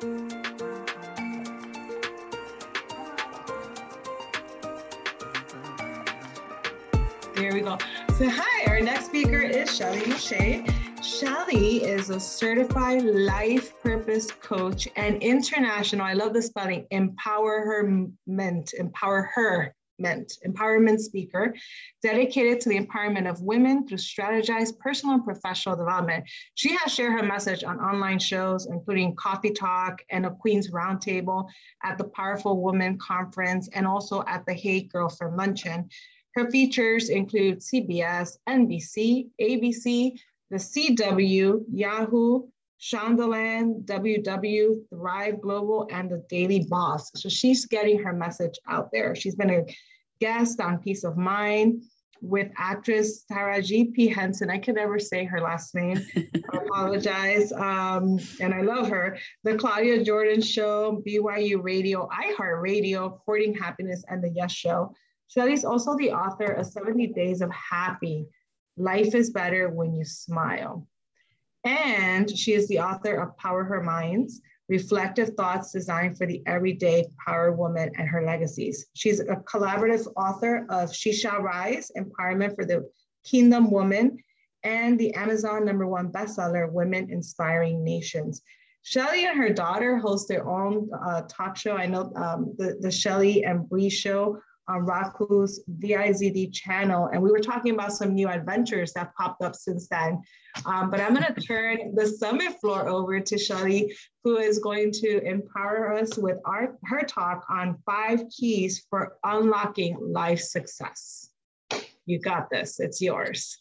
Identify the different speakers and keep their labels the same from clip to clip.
Speaker 1: There we go. So, hi, our next speaker is Shelly Moshe. Shelly is a certified life purpose coach and international, I love the spelling, empower her meant, empower her empowerment speaker dedicated to the empowerment of women through strategized personal and professional development. She has shared her message on online shows, including Coffee Talk and a Queen's Roundtable at the Powerful Woman Conference and also at the Hey Girlfriend Luncheon. Her features include CBS, NBC, ABC, the CW, Yahoo, Shondaland, WW, Thrive Global, and the Daily Boss. So she's getting her message out there. She's been a guest on Peace of Mind with actress Taraji P. Henson. I can never say her last name. I apologize. Um, and I love her. The Claudia Jordan Show, BYU Radio, iHeartRadio, Courting Happiness, and The Yes Show. Shelly's also the author of 70 Days of Happy. Life is better when you smile. And she is the author of Power Her Minds, reflective thoughts designed for the everyday power woman and her legacies. She's a collaborative author of She Shall Rise, Empowerment for the Kingdom Woman, and the Amazon number one bestseller, Women Inspiring Nations. Shelly and her daughter host their own uh, talk show. I know um, the, the Shelly and Bree show on Roku's VIZD channel. And we were talking about some new adventures that popped up since then. Um, but I'm going to turn the summit floor over to Shelly, who is going to empower us with our, her talk on five keys for unlocking life success. You got this, it's yours.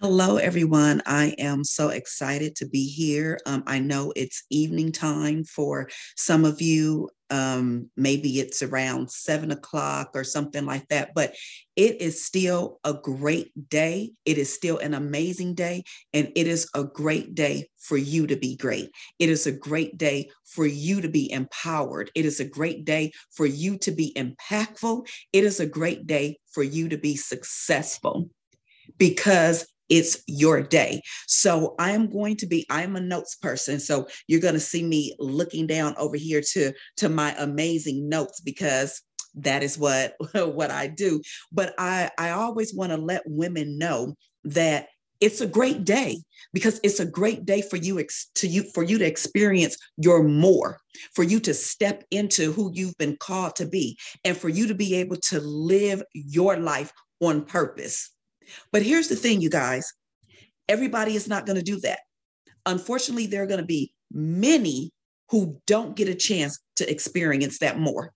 Speaker 2: Hello, everyone. I am so excited to be here. Um, I know it's evening time for some of you. Um, maybe it's around seven o'clock or something like that, but it is still a great day. It is still an amazing day, and it is a great day for you to be great. It is a great day for you to be empowered. It is a great day for you to be impactful. It is a great day for you to be successful because it's your day. So I am going to be, I'm a notes person. So you're going to see me looking down over here to, to my amazing notes because that is what, what I do. But I, I always want to let women know that it's a great day because it's a great day for you ex- to you for you to experience your more for you to step into who you've been called to be and for you to be able to live your life on purpose but here's the thing, you guys everybody is not going to do that. Unfortunately, there are going to be many who don't get a chance to experience that more.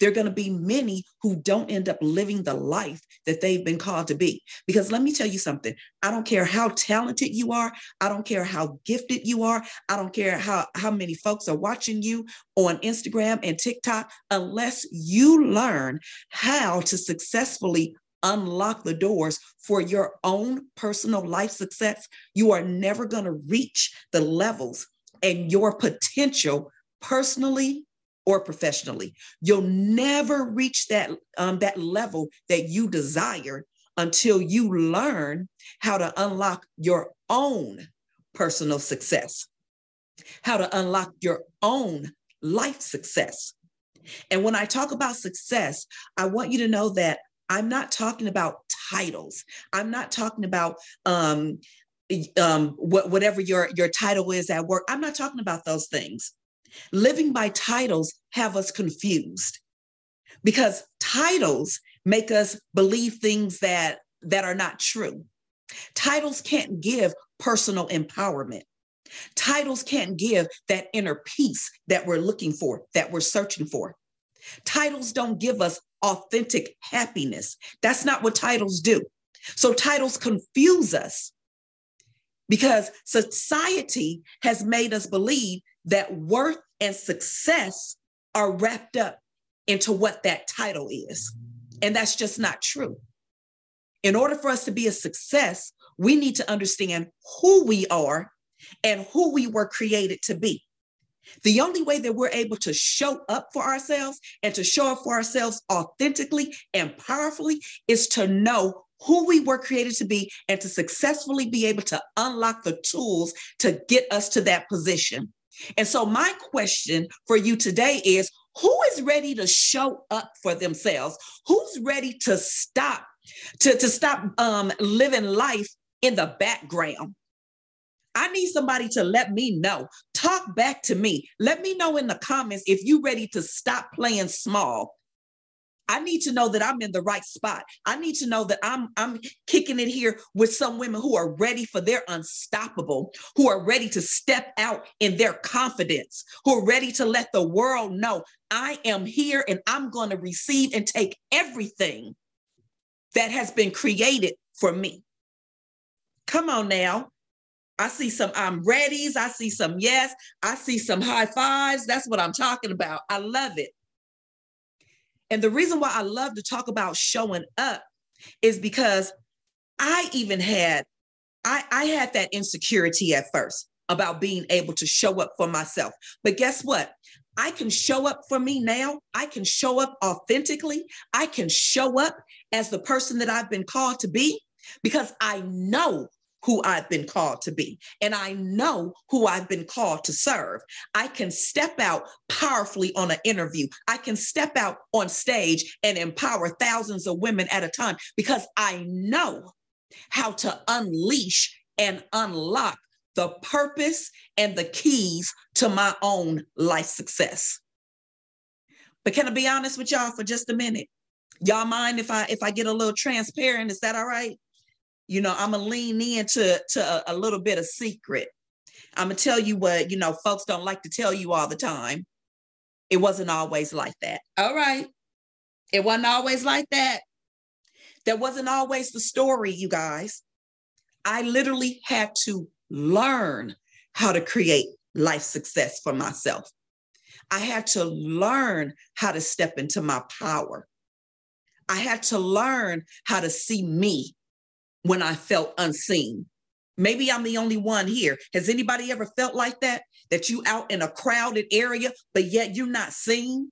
Speaker 2: There are going to be many who don't end up living the life that they've been called to be. Because let me tell you something I don't care how talented you are, I don't care how gifted you are, I don't care how, how many folks are watching you on Instagram and TikTok, unless you learn how to successfully unlock the doors for your own personal life success, you are never going to reach the levels and your potential personally or professionally. You'll never reach that, um, that level that you desire until you learn how to unlock your own personal success, how to unlock your own life success. And when I talk about success, I want you to know that I'm not talking about titles. I'm not talking about um, um, what, whatever your, your title is at work. I'm not talking about those things. Living by titles have us confused because titles make us believe things that, that are not true. Titles can't give personal empowerment. Titles can't give that inner peace that we're looking for, that we're searching for. Titles don't give us authentic happiness. That's not what titles do. So titles confuse us because society has made us believe that worth and success are wrapped up into what that title is. And that's just not true. In order for us to be a success, we need to understand who we are and who we were created to be. The only way that we're able to show up for ourselves and to show up for ourselves authentically and powerfully is to know who we were created to be and to successfully be able to unlock the tools to get us to that position. And so, my question for you today is who is ready to show up for themselves? Who's ready to stop, to, to stop um, living life in the background? I need somebody to let me know. Talk back to me. Let me know in the comments if you're ready to stop playing small I need to know that I'm in the right spot. I need to know that I'm I'm kicking it here with some women who are ready for their unstoppable, who are ready to step out in their confidence, who are ready to let the world know I am here and I'm going to receive and take everything that has been created for me. Come on now. I see some I'm readies. I see some yes. I see some high fives. That's what I'm talking about. I love it. And the reason why I love to talk about showing up is because I even had I, I had that insecurity at first about being able to show up for myself. But guess what? I can show up for me now. I can show up authentically. I can show up as the person that I've been called to be because I know who I've been called to be, and I know who I've been called to serve. I can step out powerfully on an interview. I can step out on stage and empower thousands of women at a time because I know how to unleash and unlock the purpose and the keys to my own life success. But can I be honest with y'all for just a minute? Y'all mind if I if I get a little transparent? Is that all right? You know i'm gonna lean into to a, a little bit of secret. I'm gonna tell you what you know folks don't like to tell you all the time. It wasn't always like that. All right. It wasn't always like that. That wasn't always the story you guys. I literally had to learn how to create life success for myself. I had to learn how to step into my power. I had to learn how to see me when I felt unseen. Maybe I'm the only one here. Has anybody ever felt like that? That you out in a crowded area, but yet you're not seen?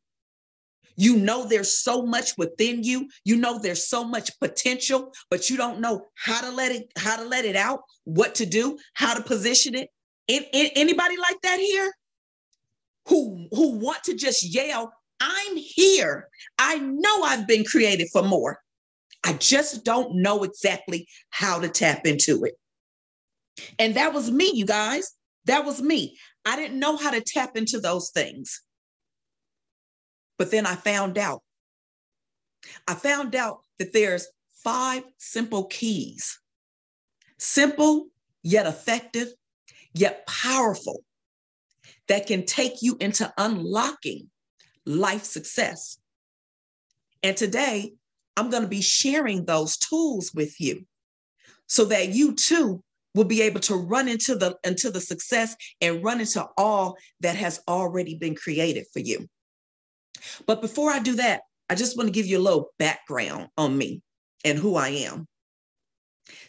Speaker 2: You know there's so much within you. You know there's so much potential, but you don't know how to let it how to let it out, what to do, how to position it. In, in, anybody like that here? Who who want to just yell, "I'm here. I know I've been created for more." I just don't know exactly how to tap into it. And that was me, you guys. That was me. I didn't know how to tap into those things. But then I found out. I found out that there's five simple keys. Simple, yet effective, yet powerful, that can take you into unlocking life success. And today, I'm going to be sharing those tools with you so that you too will be able to run into the into the success and run into all that has already been created for you. But before I do that, I just want to give you a little background on me and who I am.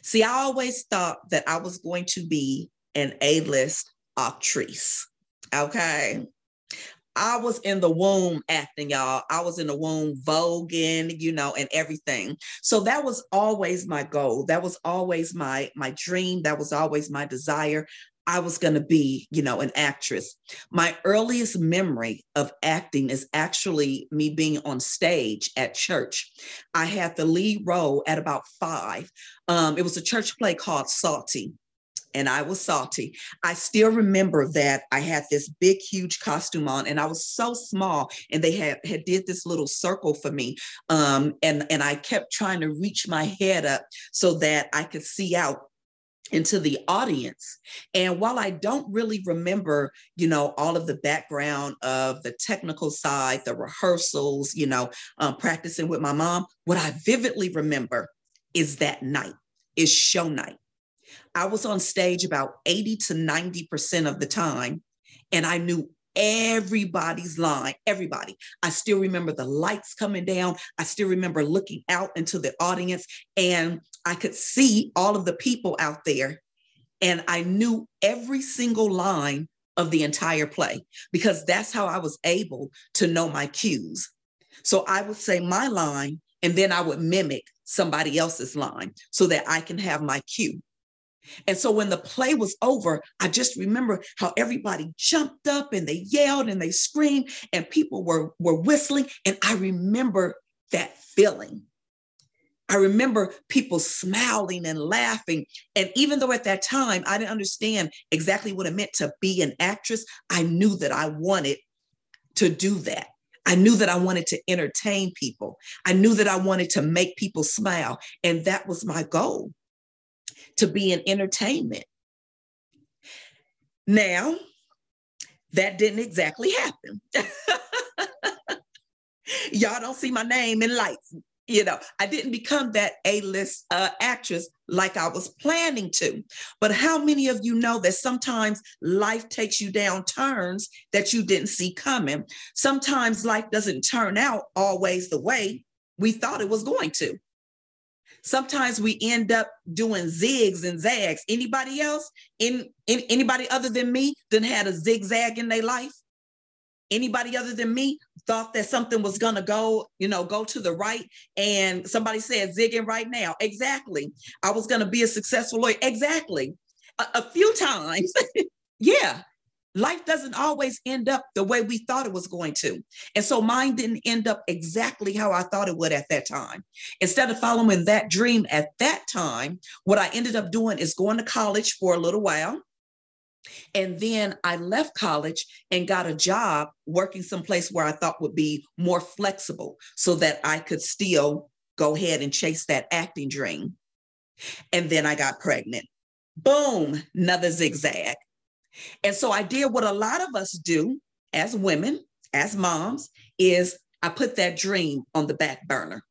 Speaker 2: See, I always thought that I was going to be an A-list actress. Okay. I was in the womb acting, y'all. I was in the womb voguing, you know, and everything. So that was always my goal. That was always my my dream. That was always my desire. I was going to be, you know, an actress. My earliest memory of acting is actually me being on stage at church. I had the lead role at about five. Um, it was a church play called Salty and I was salty. I still remember that I had this big, huge costume on, and I was so small, and they had, had did this little circle for me, um, and and I kept trying to reach my head up so that I could see out into the audience. And while I don't really remember, you know, all of the background of the technical side, the rehearsals, you know, um, practicing with my mom, what I vividly remember is that night, is show night. I was on stage about 80 to 90% of the time, and I knew everybody's line, everybody. I still remember the lights coming down. I still remember looking out into the audience, and I could see all of the people out there. And I knew every single line of the entire play because that's how I was able to know my cues. So I would say my line, and then I would mimic somebody else's line so that I can have my cue. And so when the play was over, I just remember how everybody jumped up and they yelled and they screamed and people were, were whistling. And I remember that feeling. I remember people smiling and laughing. And even though at that time I didn't understand exactly what it meant to be an actress, I knew that I wanted to do that. I knew that I wanted to entertain people. I knew that I wanted to make people smile. And that was my goal to be in entertainment. Now, that didn't exactly happen. Y'all don't see my name in lights. You know, I didn't become that A list uh, actress like I was planning to. But how many of you know that sometimes life takes you down turns that you didn't see coming? Sometimes life doesn't turn out always the way we thought it was going to. Sometimes we end up doing zigs and zags. Anybody else? In, in anybody other than me didn't had a zigzag in their life? Anybody other than me thought that something was gonna go, you know, go to the right, and somebody said zigging right now. Exactly. I was gonna be a successful lawyer. Exactly. A, a few times. yeah life doesn't always end up the way we thought it was going to. And so mine didn't end up exactly how I thought it would at that time. Instead of following that dream at that time, what I ended up doing is going to college for a little while. And then I left college and got a job working someplace where I thought would be more flexible so that I could still go ahead and chase that acting dream. And then I got pregnant. Boom, another zigzag. And so I did what a lot of us do as women, as moms, is I put that dream on the back burner.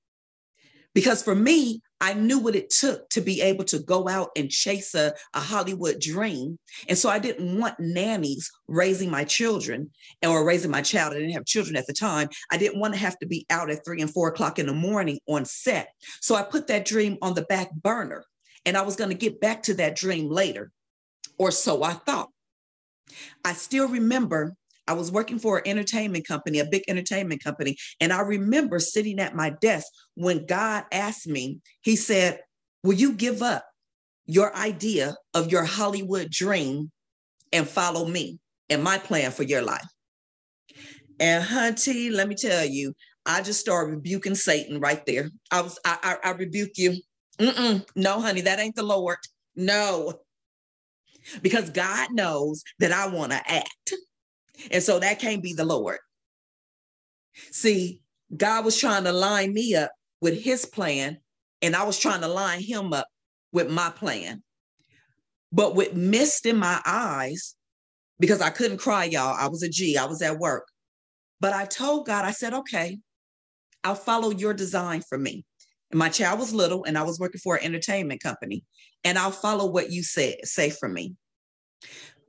Speaker 2: Because for me, I knew what it took to be able to go out and chase a, a Hollywood dream. And so I didn't want nannies raising my children or raising my child. I didn't have children at the time. I didn't want to have to be out at three and four o'clock in the morning on set. So I put that dream on the back burner and I was going to get back to that dream later, or so I thought. I still remember I was working for an entertainment company, a big entertainment company. And I remember sitting at my desk when God asked me, He said, Will you give up your idea of your Hollywood dream and follow me and my plan for your life? And Hunty, let me tell you, I just started rebuking Satan right there. I was, I, I, I rebuke you. Mm-mm, no, honey, that ain't the Lord. No, because God knows that I want to act. And so that can't be the Lord. See, God was trying to line me up with his plan, and I was trying to line him up with my plan. But with mist in my eyes, because I couldn't cry, y'all, I was a G, I was at work. But I told God, I said, okay, I'll follow your design for me. My child was little, and I was working for an entertainment company and I'll follow what you say, say for me.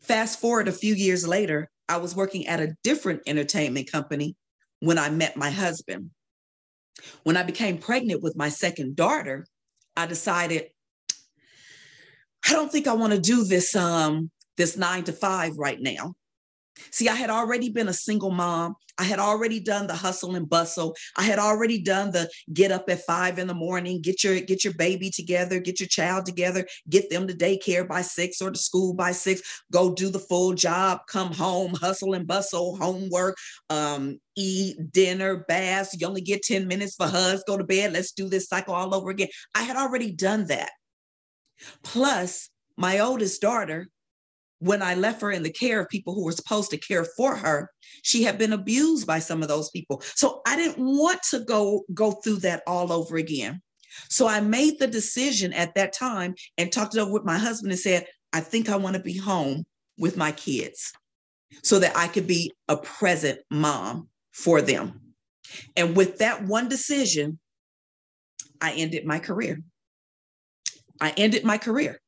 Speaker 2: Fast forward a few years later, I was working at a different entertainment company when I met my husband. When I became pregnant with my second daughter, I decided I don't think I want to do this um this 9 to 5 right now. See, I had already been a single mom. I had already done the hustle and bustle. I had already done the get up at five in the morning, get your get your baby together, get your child together, get them to daycare by six or to school by six, go do the full job, come home, hustle and bustle, homework, um, eat dinner, baths. You only get 10 minutes for hugs, go to bed. Let's do this cycle all over again. I had already done that. Plus, my oldest daughter when I left her in the care of people who were supposed to care for her, she had been abused by some of those people. So I didn't want to go go through that all over again. So I made the decision at that time and talked it over with my husband and said, I think I want to be home with my kids so that I could be a present mom for them. And with that one decision, I ended my career. I ended my career.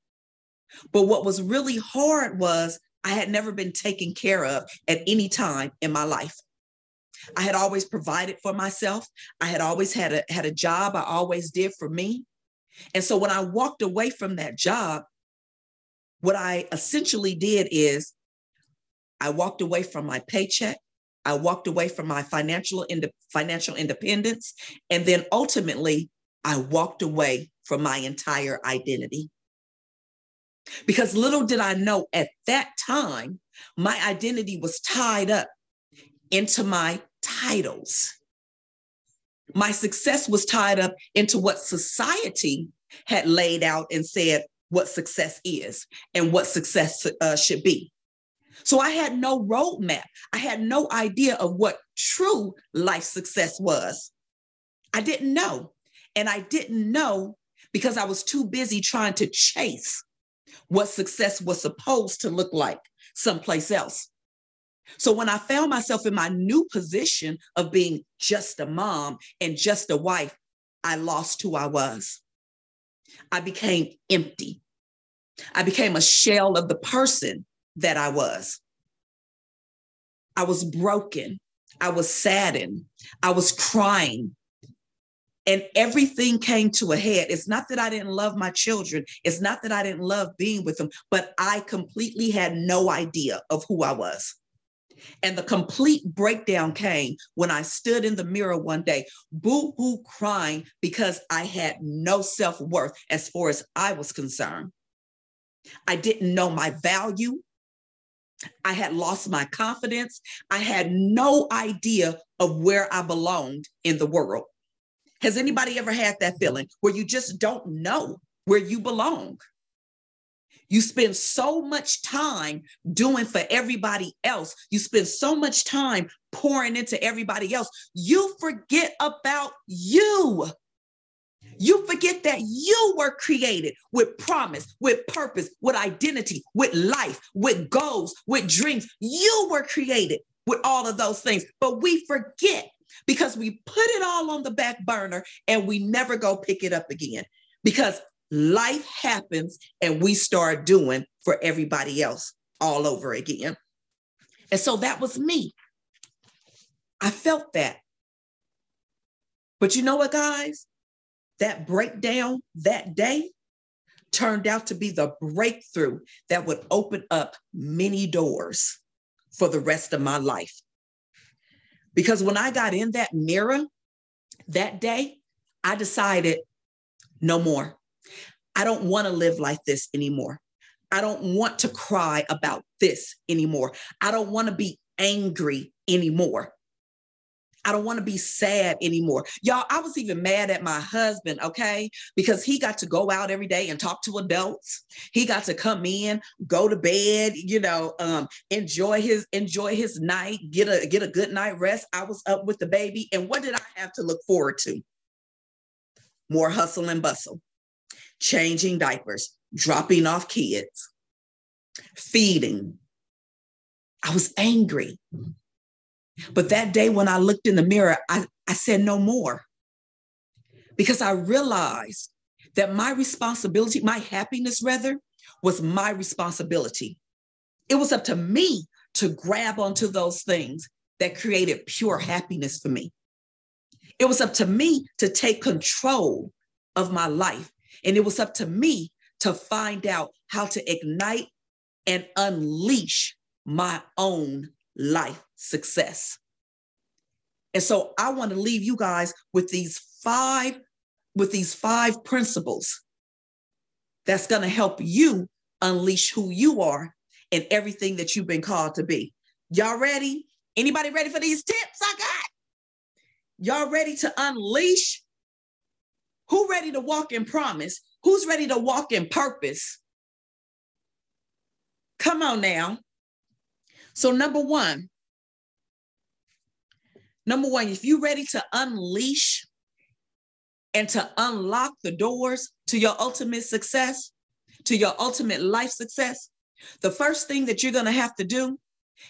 Speaker 2: But what was really hard was I had never been taken care of at any time in my life. I had always provided for myself. I had always had a had a job I always did for me. And so when I walked away from that job, what I essentially did is I walked away from my paycheck. I walked away from my financial ind- financial independence, and then ultimately I walked away from my entire identity. Because little did I know at that time, my identity was tied up into my titles. My success was tied up into what society had laid out and said what success is and what success uh, should be. So I had no roadmap. I had no idea of what true life success was. I didn't know. And I didn't know because I was too busy trying to chase what success was supposed to look like someplace else. So when I found myself in my new position of being just a mom and just a wife, I lost who I was. I became empty. I became a shell of the person that I was. I was broken. I was saddened. I was crying. And everything came to a head. It's not that I didn't love my children. It's not that I didn't love being with them, but I completely had no idea of who I was. And the complete breakdown came when I stood in the mirror one day, boo hoo crying because I had no self worth as far as I was concerned. I didn't know my value. I had lost my confidence. I had no idea of where I belonged in the world. Has anybody ever had that feeling where you just don't know where you belong? You spend so much time doing for everybody else. You spend so much time pouring into everybody else. You forget about you. You forget that you were created with promise, with purpose, with identity, with life, with goals, with dreams. You were created with all of those things, but we forget because we put it all on the back burner and we never go pick it up again because life happens and we start doing for everybody else all over again. And so that was me. I felt that. But you know what, guys? that breakdown that day turned out to be the breakthrough that would open up many doors for the rest of my life. Because when I got in that mirror that day, I decided no more. I don't want to live like this anymore. I don't want to cry about this anymore. I don't want to be angry anymore. I don't want to be sad anymore. Y'all, I was even mad at my husband, okay? Because he got to go out every day and talk to adults. He got to come in, go to bed, you know, um, enjoy his enjoy his night, get a get a good night rest. I was up with the baby. And what did I have to look forward to? More hustle and bustle, changing diapers, dropping off kids, feeding. I was angry. But that day when I looked in the mirror, I, I said no more because I realized that my responsibility, my happiness rather, was my responsibility. It was up to me to grab onto those things that created pure happiness for me. It was up to me to take control of my life. And it was up to me to find out how to ignite and unleash my own life success. And so I want to leave you guys with these five with these five principles that's going to help you unleash who you are and everything that you've been called to be. Y'all ready? Anybody ready for these tips I got? Y'all ready to unleash? Who ready to walk in promise? Who's ready to walk in purpose? Come on now. So, number one, number one, if you're ready to unleash and to unlock the doors to your ultimate success, to your ultimate life success, the first thing that you're going to have to do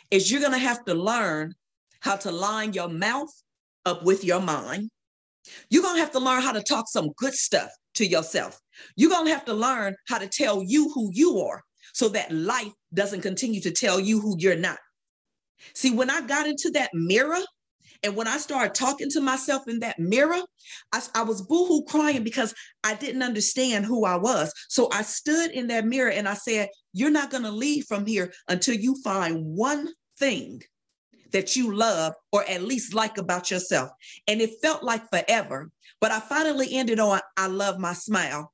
Speaker 2: is you're going to have to learn how to line your mouth up with your mind. You're going to have to learn how to talk some good stuff to yourself. You're going to have to learn how to tell you who you are so that life doesn't continue to tell you who you're not. See, when I got into that mirror, and when I started talking to myself in that mirror, I, I was boohoo crying because I didn't understand who I was. So I stood in that mirror and I said, You're not going to leave from here until you find one thing that you love or at least like about yourself. And it felt like forever. But I finally ended on, I love my smile.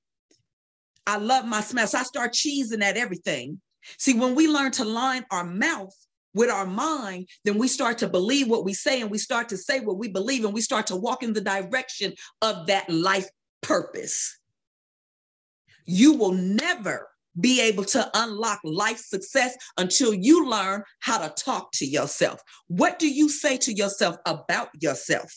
Speaker 2: I love my smile. So I start cheesing at everything. See, when we learn to line our mouth with our mind, then we start to believe what we say and we start to say what we believe and we start to walk in the direction of that life purpose. You will never be able to unlock life success until you learn how to talk to yourself. What do you say to yourself about yourself?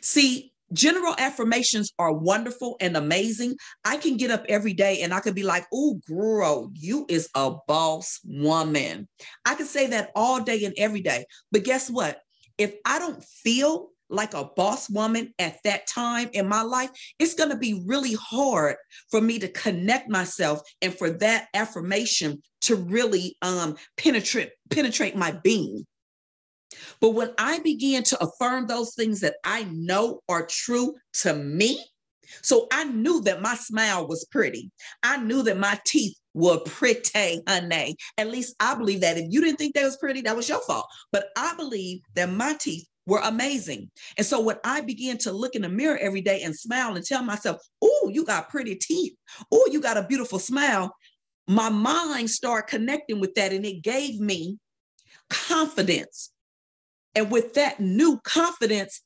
Speaker 2: See, general affirmations are wonderful and amazing. I can get up every day and I could be like, oh, girl, you is a boss woman. I could say that all day and every day. But guess what? If I don't feel like a boss woman at that time in my life, it's going to be really hard for me to connect myself and for that affirmation to really um, penetrate penetrate my being. But when I began to affirm those things that I know are true to me, so I knew that my smile was pretty. I knew that my teeth were pretty, honey. At least I believe that. If you didn't think they was pretty, that was your fault. But I believe that my teeth were amazing. And so when I began to look in the mirror every day and smile and tell myself, oh, you got pretty teeth. Oh, you got a beautiful smile. My mind started connecting with that and it gave me confidence. And with that new confidence,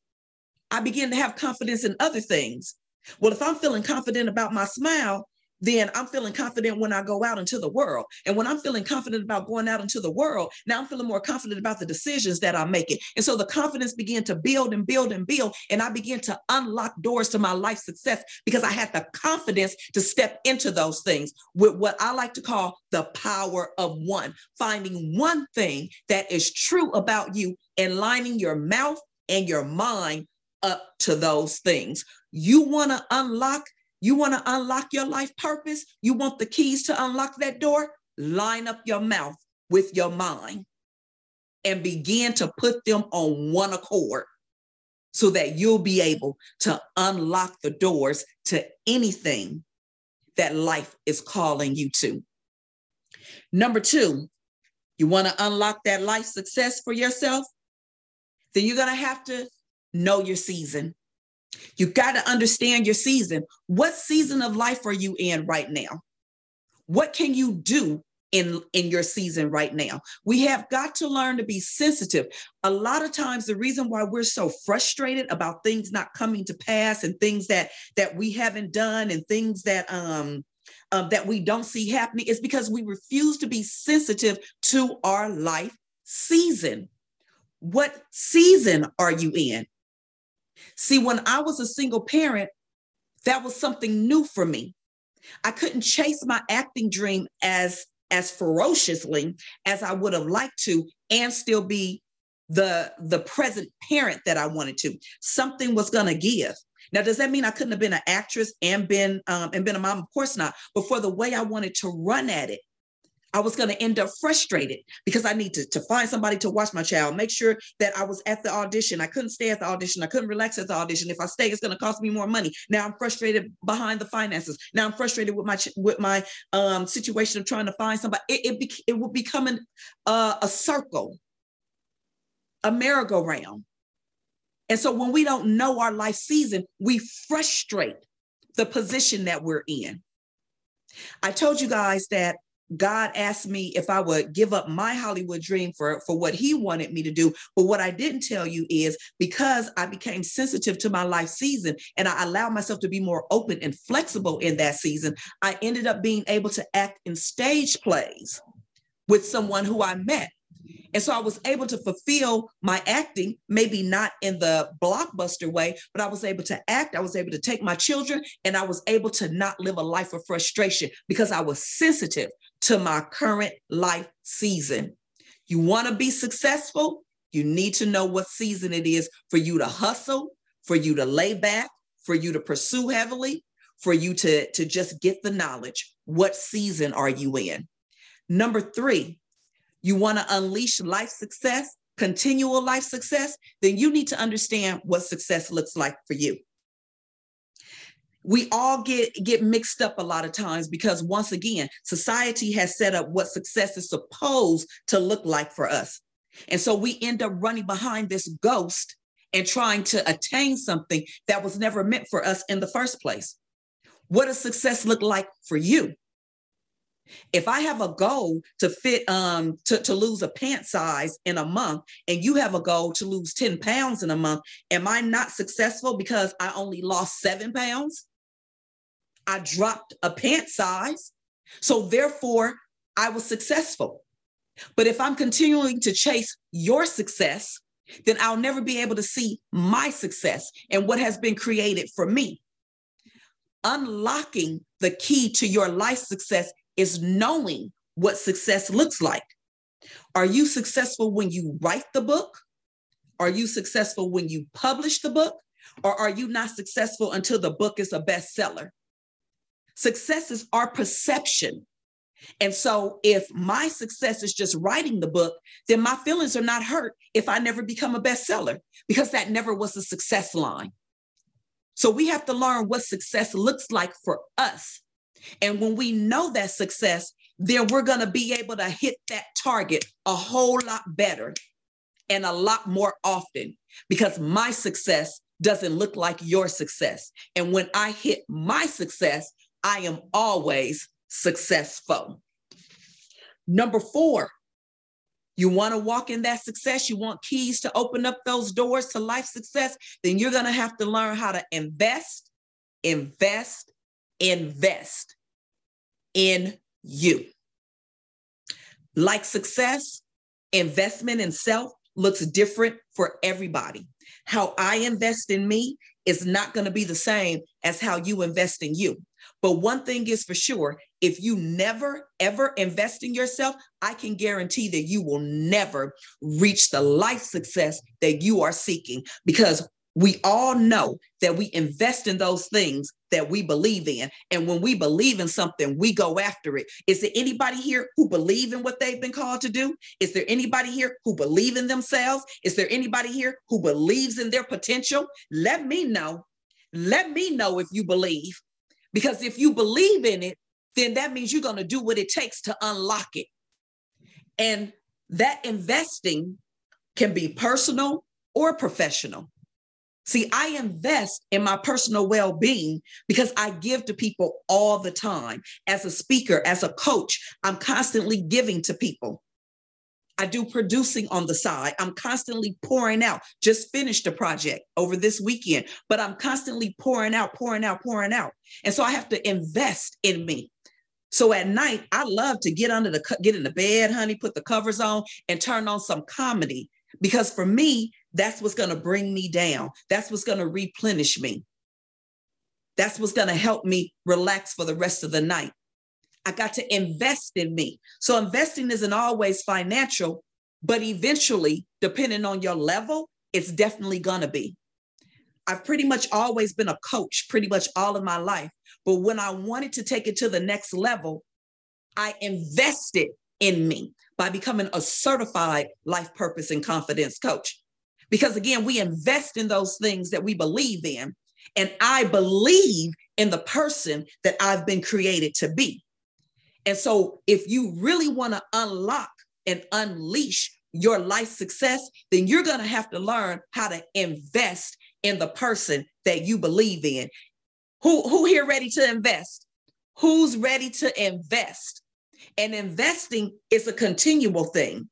Speaker 2: I begin to have confidence in other things. Well, if I'm feeling confident about my smile, then I'm feeling confident when I go out into the world. And when I'm feeling confident about going out into the world, now I'm feeling more confident about the decisions that I'm making. And so the confidence began to build and build and build. And I began to unlock doors to my life success because I had the confidence to step into those things with what I like to call the power of one, finding one thing that is true about you and lining your mouth and your mind up to those things. You want to unlock you want to unlock your life purpose? You want the keys to unlock that door? Line up your mouth with your mind and begin to put them on one accord so that you'll be able to unlock the doors to anything that life is calling you to. Number two, you want to unlock that life success for yourself? Then you're going to have to know your season. You got to understand your season. What season of life are you in right now? What can you do in, in your season right now? We have got to learn to be sensitive. A lot of times, the reason why we're so frustrated about things not coming to pass and things that that we haven't done and things that um uh, that we don't see happening is because we refuse to be sensitive to our life season. What season are you in? See, when I was a single parent, that was something new for me. I couldn't chase my acting dream as as ferociously as I would have liked to and still be the the present parent that I wanted to. Something was going to give. Now, does that mean I couldn't have been an actress and been um, and been a mom? Of course not. But for the way I wanted to run at it, I was going to end up frustrated because I need to, to find somebody to watch my child, make sure that I was at the audition. I couldn't stay at the audition. I couldn't relax at the audition. If I stay, it's going to cost me more money. Now I'm frustrated behind the finances. Now I'm frustrated with my with my um, situation of trying to find somebody. It it, it would become an, uh, a circle, a merry-go-round. And so when we don't know our life season, we frustrate the position that we're in. I told you guys that God asked me if I would give up my Hollywood dream for, for what he wanted me to do. But what I didn't tell you is because I became sensitive to my life season and I allowed myself to be more open and flexible in that season, I ended up being able to act in stage plays with someone who I met. And so I was able to fulfill my acting, maybe not in the blockbuster way, but I was able to act. I was able to take my children and I was able to not live a life of frustration because I was sensitive to my current life season. You want to be successful? You need to know what season it is for you to hustle, for you to lay back, for you to pursue heavily, for you to, to just get the knowledge. What season are you in? Number three, you want to unleash life success, continual life success, then you need to understand what success looks like for you we all get get mixed up a lot of times because once again society has set up what success is supposed to look like for us and so we end up running behind this ghost and trying to attain something that was never meant for us in the first place What does success look like for you? If I have a goal to fit um to, to lose a pant size in a month and you have a goal to lose 10 pounds in a month, am I not successful because I only lost seven pounds? I dropped a pant size. So therefore, I was successful. But if I'm continuing to chase your success, then I'll never be able to see my success and what has been created for me. Unlocking the key to your life success is knowing what success looks like. Are you successful when you write the book? Are you successful when you publish the book? Or are you not successful until the book is a bestseller? Success is our perception. And so, if my success is just writing the book, then my feelings are not hurt if I never become a bestseller because that never was a success line. So, we have to learn what success looks like for us. And when we know that success, then we're going to be able to hit that target a whole lot better and a lot more often because my success doesn't look like your success. And when I hit my success, I am always successful. Number four, you want to walk in that success, you want keys to open up those doors to life success, then you're going to have to learn how to invest, invest, invest in you. Like success, investment in self looks different for everybody. How I invest in me is not going to be the same as how you invest in you. But one thing is for sure if you never, ever invest in yourself, I can guarantee that you will never reach the life success that you are seeking because we all know that we invest in those things that we believe in. And when we believe in something, we go after it. Is there anybody here who believe in what they've been called to do? Is there anybody here who believe in themselves? Is there anybody here who believes in their potential? Let me know. Let me know if you believe because if you believe in it, then that means you're going to do what it takes to unlock it. And that investing can be personal or professional. See, I invest in my personal well being because I give to people all the time. As a speaker, as a coach, I'm constantly giving to people. I do producing on the side. I'm constantly pouring out. Just finished a project over this weekend, but I'm constantly pouring out, pouring out, pouring out. And so I have to invest in me. So at night, I love to get under the get in the bed, honey, put the covers on and turn on some comedy because for me, that's what's going to bring me down. That's what's going to replenish me. That's what's going to help me relax for the rest of the night. I got to invest in me. So investing isn't always financial, but eventually, depending on your level, it's definitely gonna be. I've pretty much always been a coach, pretty much all of my life. But when I wanted to take it to the next level, I invested in me by becoming a certified life purpose and confidence coach. Because again, we invest in those things that we believe in. And I believe in the person that I've been created to be. And so, if you really want to unlock and unleash your life success, then you're going to have to learn how to invest in the person that you believe in. Who, who here ready to invest? Who's ready to invest? And investing is a continual thing.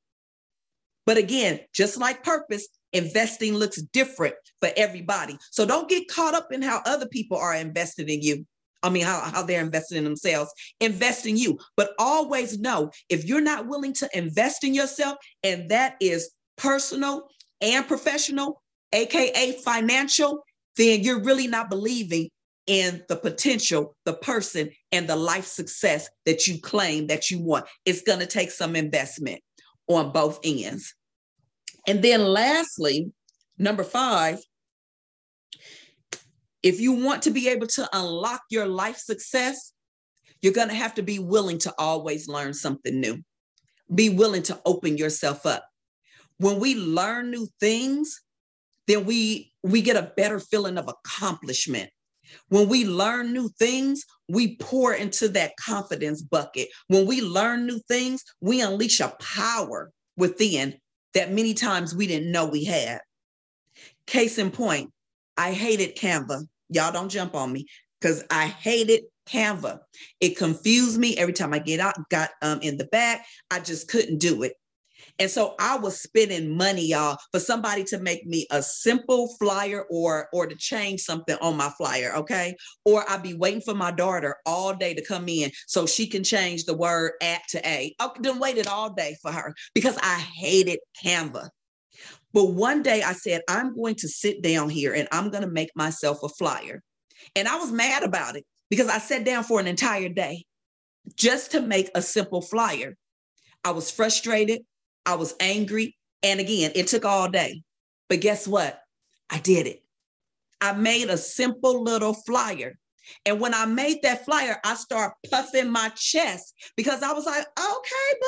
Speaker 2: But again, just like purpose, investing looks different for everybody. So don't get caught up in how other people are invested in you. I mean, how, how they're investing in themselves, invest in you. But always know if you're not willing to invest in yourself, and that is personal and professional, AKA financial, then you're really not believing in the potential, the person, and the life success that you claim that you want. It's going to take some investment on both ends. And then lastly, number five, if you want to be able to unlock your life success, you're going to have to be willing to always learn something new. Be willing to open yourself up. When we learn new things, then we we get a better feeling of accomplishment. When we learn new things, we pour into that confidence bucket. When we learn new things, we unleash a power within that many times we didn't know we had. Case in point, I hated Canva. Y'all don't jump on me. because I hated Canva. It confused me every time I get out, got um, in the back. I just couldn't do it. And so I was spending money, y'all, for somebody to make me a simple flyer or or to change something on my flyer, okay? Or I'd be waiting for my daughter all day to come in so she can change the word at to a. I then waited all day for her because I hated Canva. But one day I said, I'm going to sit down here and I'm going to make myself a flyer. And I was mad about it because I sat down for an entire day just to make a simple flyer. I was frustrated. I was angry. And again, it took all day. But guess what? I did it. I made a simple little flyer. And when I made that flyer, I started puffing my chest because I was like, okay, boo.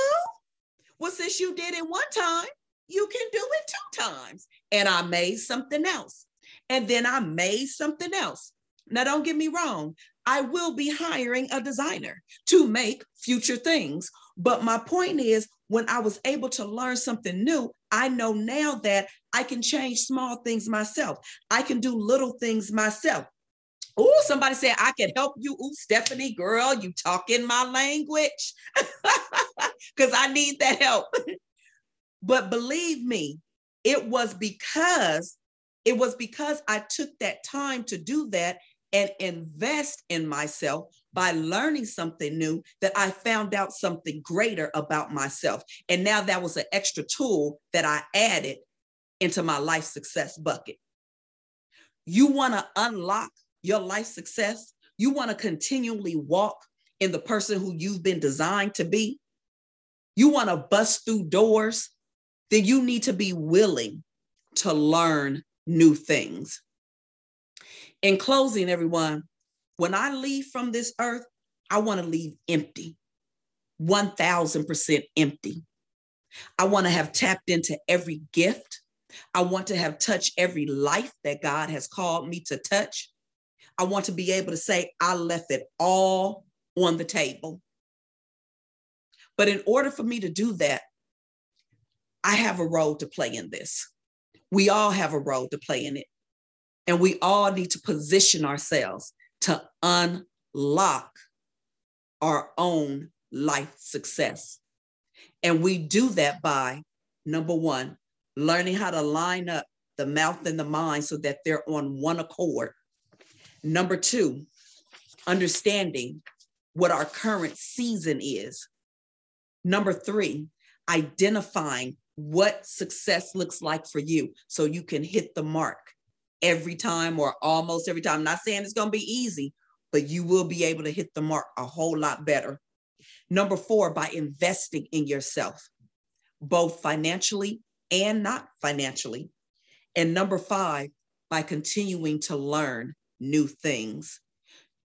Speaker 2: Well, since you did it one time, you can do it two times. And I made something else. And then I made something else. Now, don't get me wrong. I will be hiring a designer to make future things. But my point is, when I was able to learn something new, I know now that I can change small things myself. I can do little things myself. Oh, somebody said I can help you. Ooh, Stephanie, girl, you talking my language because I need that help. but believe me, it was because it was because I took that time to do that and invest in myself by learning something new that I found out something greater about myself. And now that was an extra tool that I added into my life success bucket. You want to unlock your life success? You want to continually walk in the person who you've been designed to be? You want to bust through doors? Then you need to be willing to learn new things. In closing, everyone, when I leave from this earth, I want to leave empty, 1000% empty. I want to have tapped into every gift. I want to have touched every life that God has called me to touch. I want to be able to say, I left it all on the table. But in order for me to do that, I have a role to play in this. We all have a role to play in it. And we all need to position ourselves to unlock our own life success. And we do that by number one, learning how to line up the mouth and the mind so that they're on one accord. Number two, understanding what our current season is. Number three, identifying what success looks like for you so you can hit the mark every time or almost every time. I'm not saying it's going to be easy, but you will be able to hit the mark a whole lot better. Number four, by investing in yourself, both financially and not financially. And number five, by continuing to learn new things.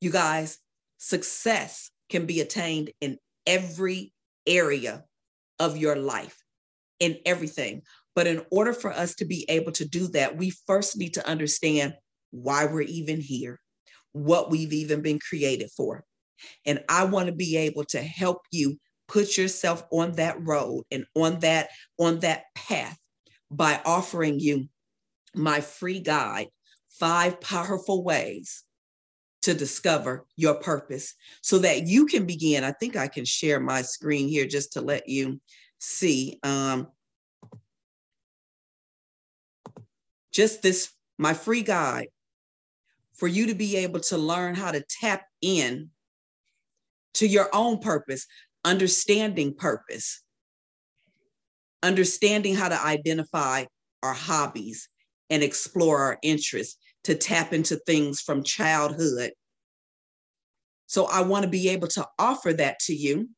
Speaker 2: You guys, success can be attained in every area of your life, in everything. But in order for us to be able to do that, we first need to understand why we're even here, what we've even been created for. And I want to be able to help you put yourself on that road and on that on that path by offering you my free guide, five powerful ways to discover your purpose so that you can begin. I think I can share my screen here just to let you see. Um, just this, my free guide for you to be able to learn how to tap in to your own purpose, understanding purpose, understanding how to identify our hobbies and explore our interests, to tap into things from childhood. So I want to be able to offer that to you.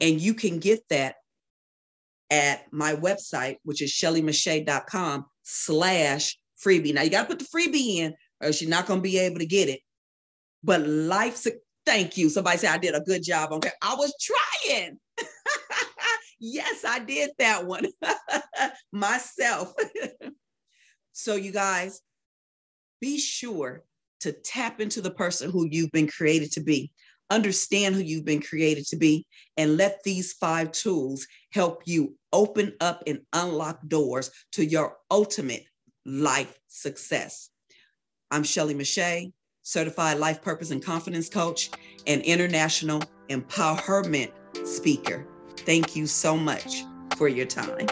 Speaker 2: And you can get that at my website, which is shellymache.com slash freebie. Now you got to put the freebie in or else you're not going to be able to get it. But life's, a, thank you. Somebody said I did a good job. Okay. I was trying. yes, I did that one myself. so you guys, be sure to tap into the person who you've been created to be understand who you've been created to be, and let these five tools help you open up and unlock doors to your ultimate life success. I'm Shelly Mache. certified life purpose and confidence coach, and international empowerment speaker. Thank you so much for your time.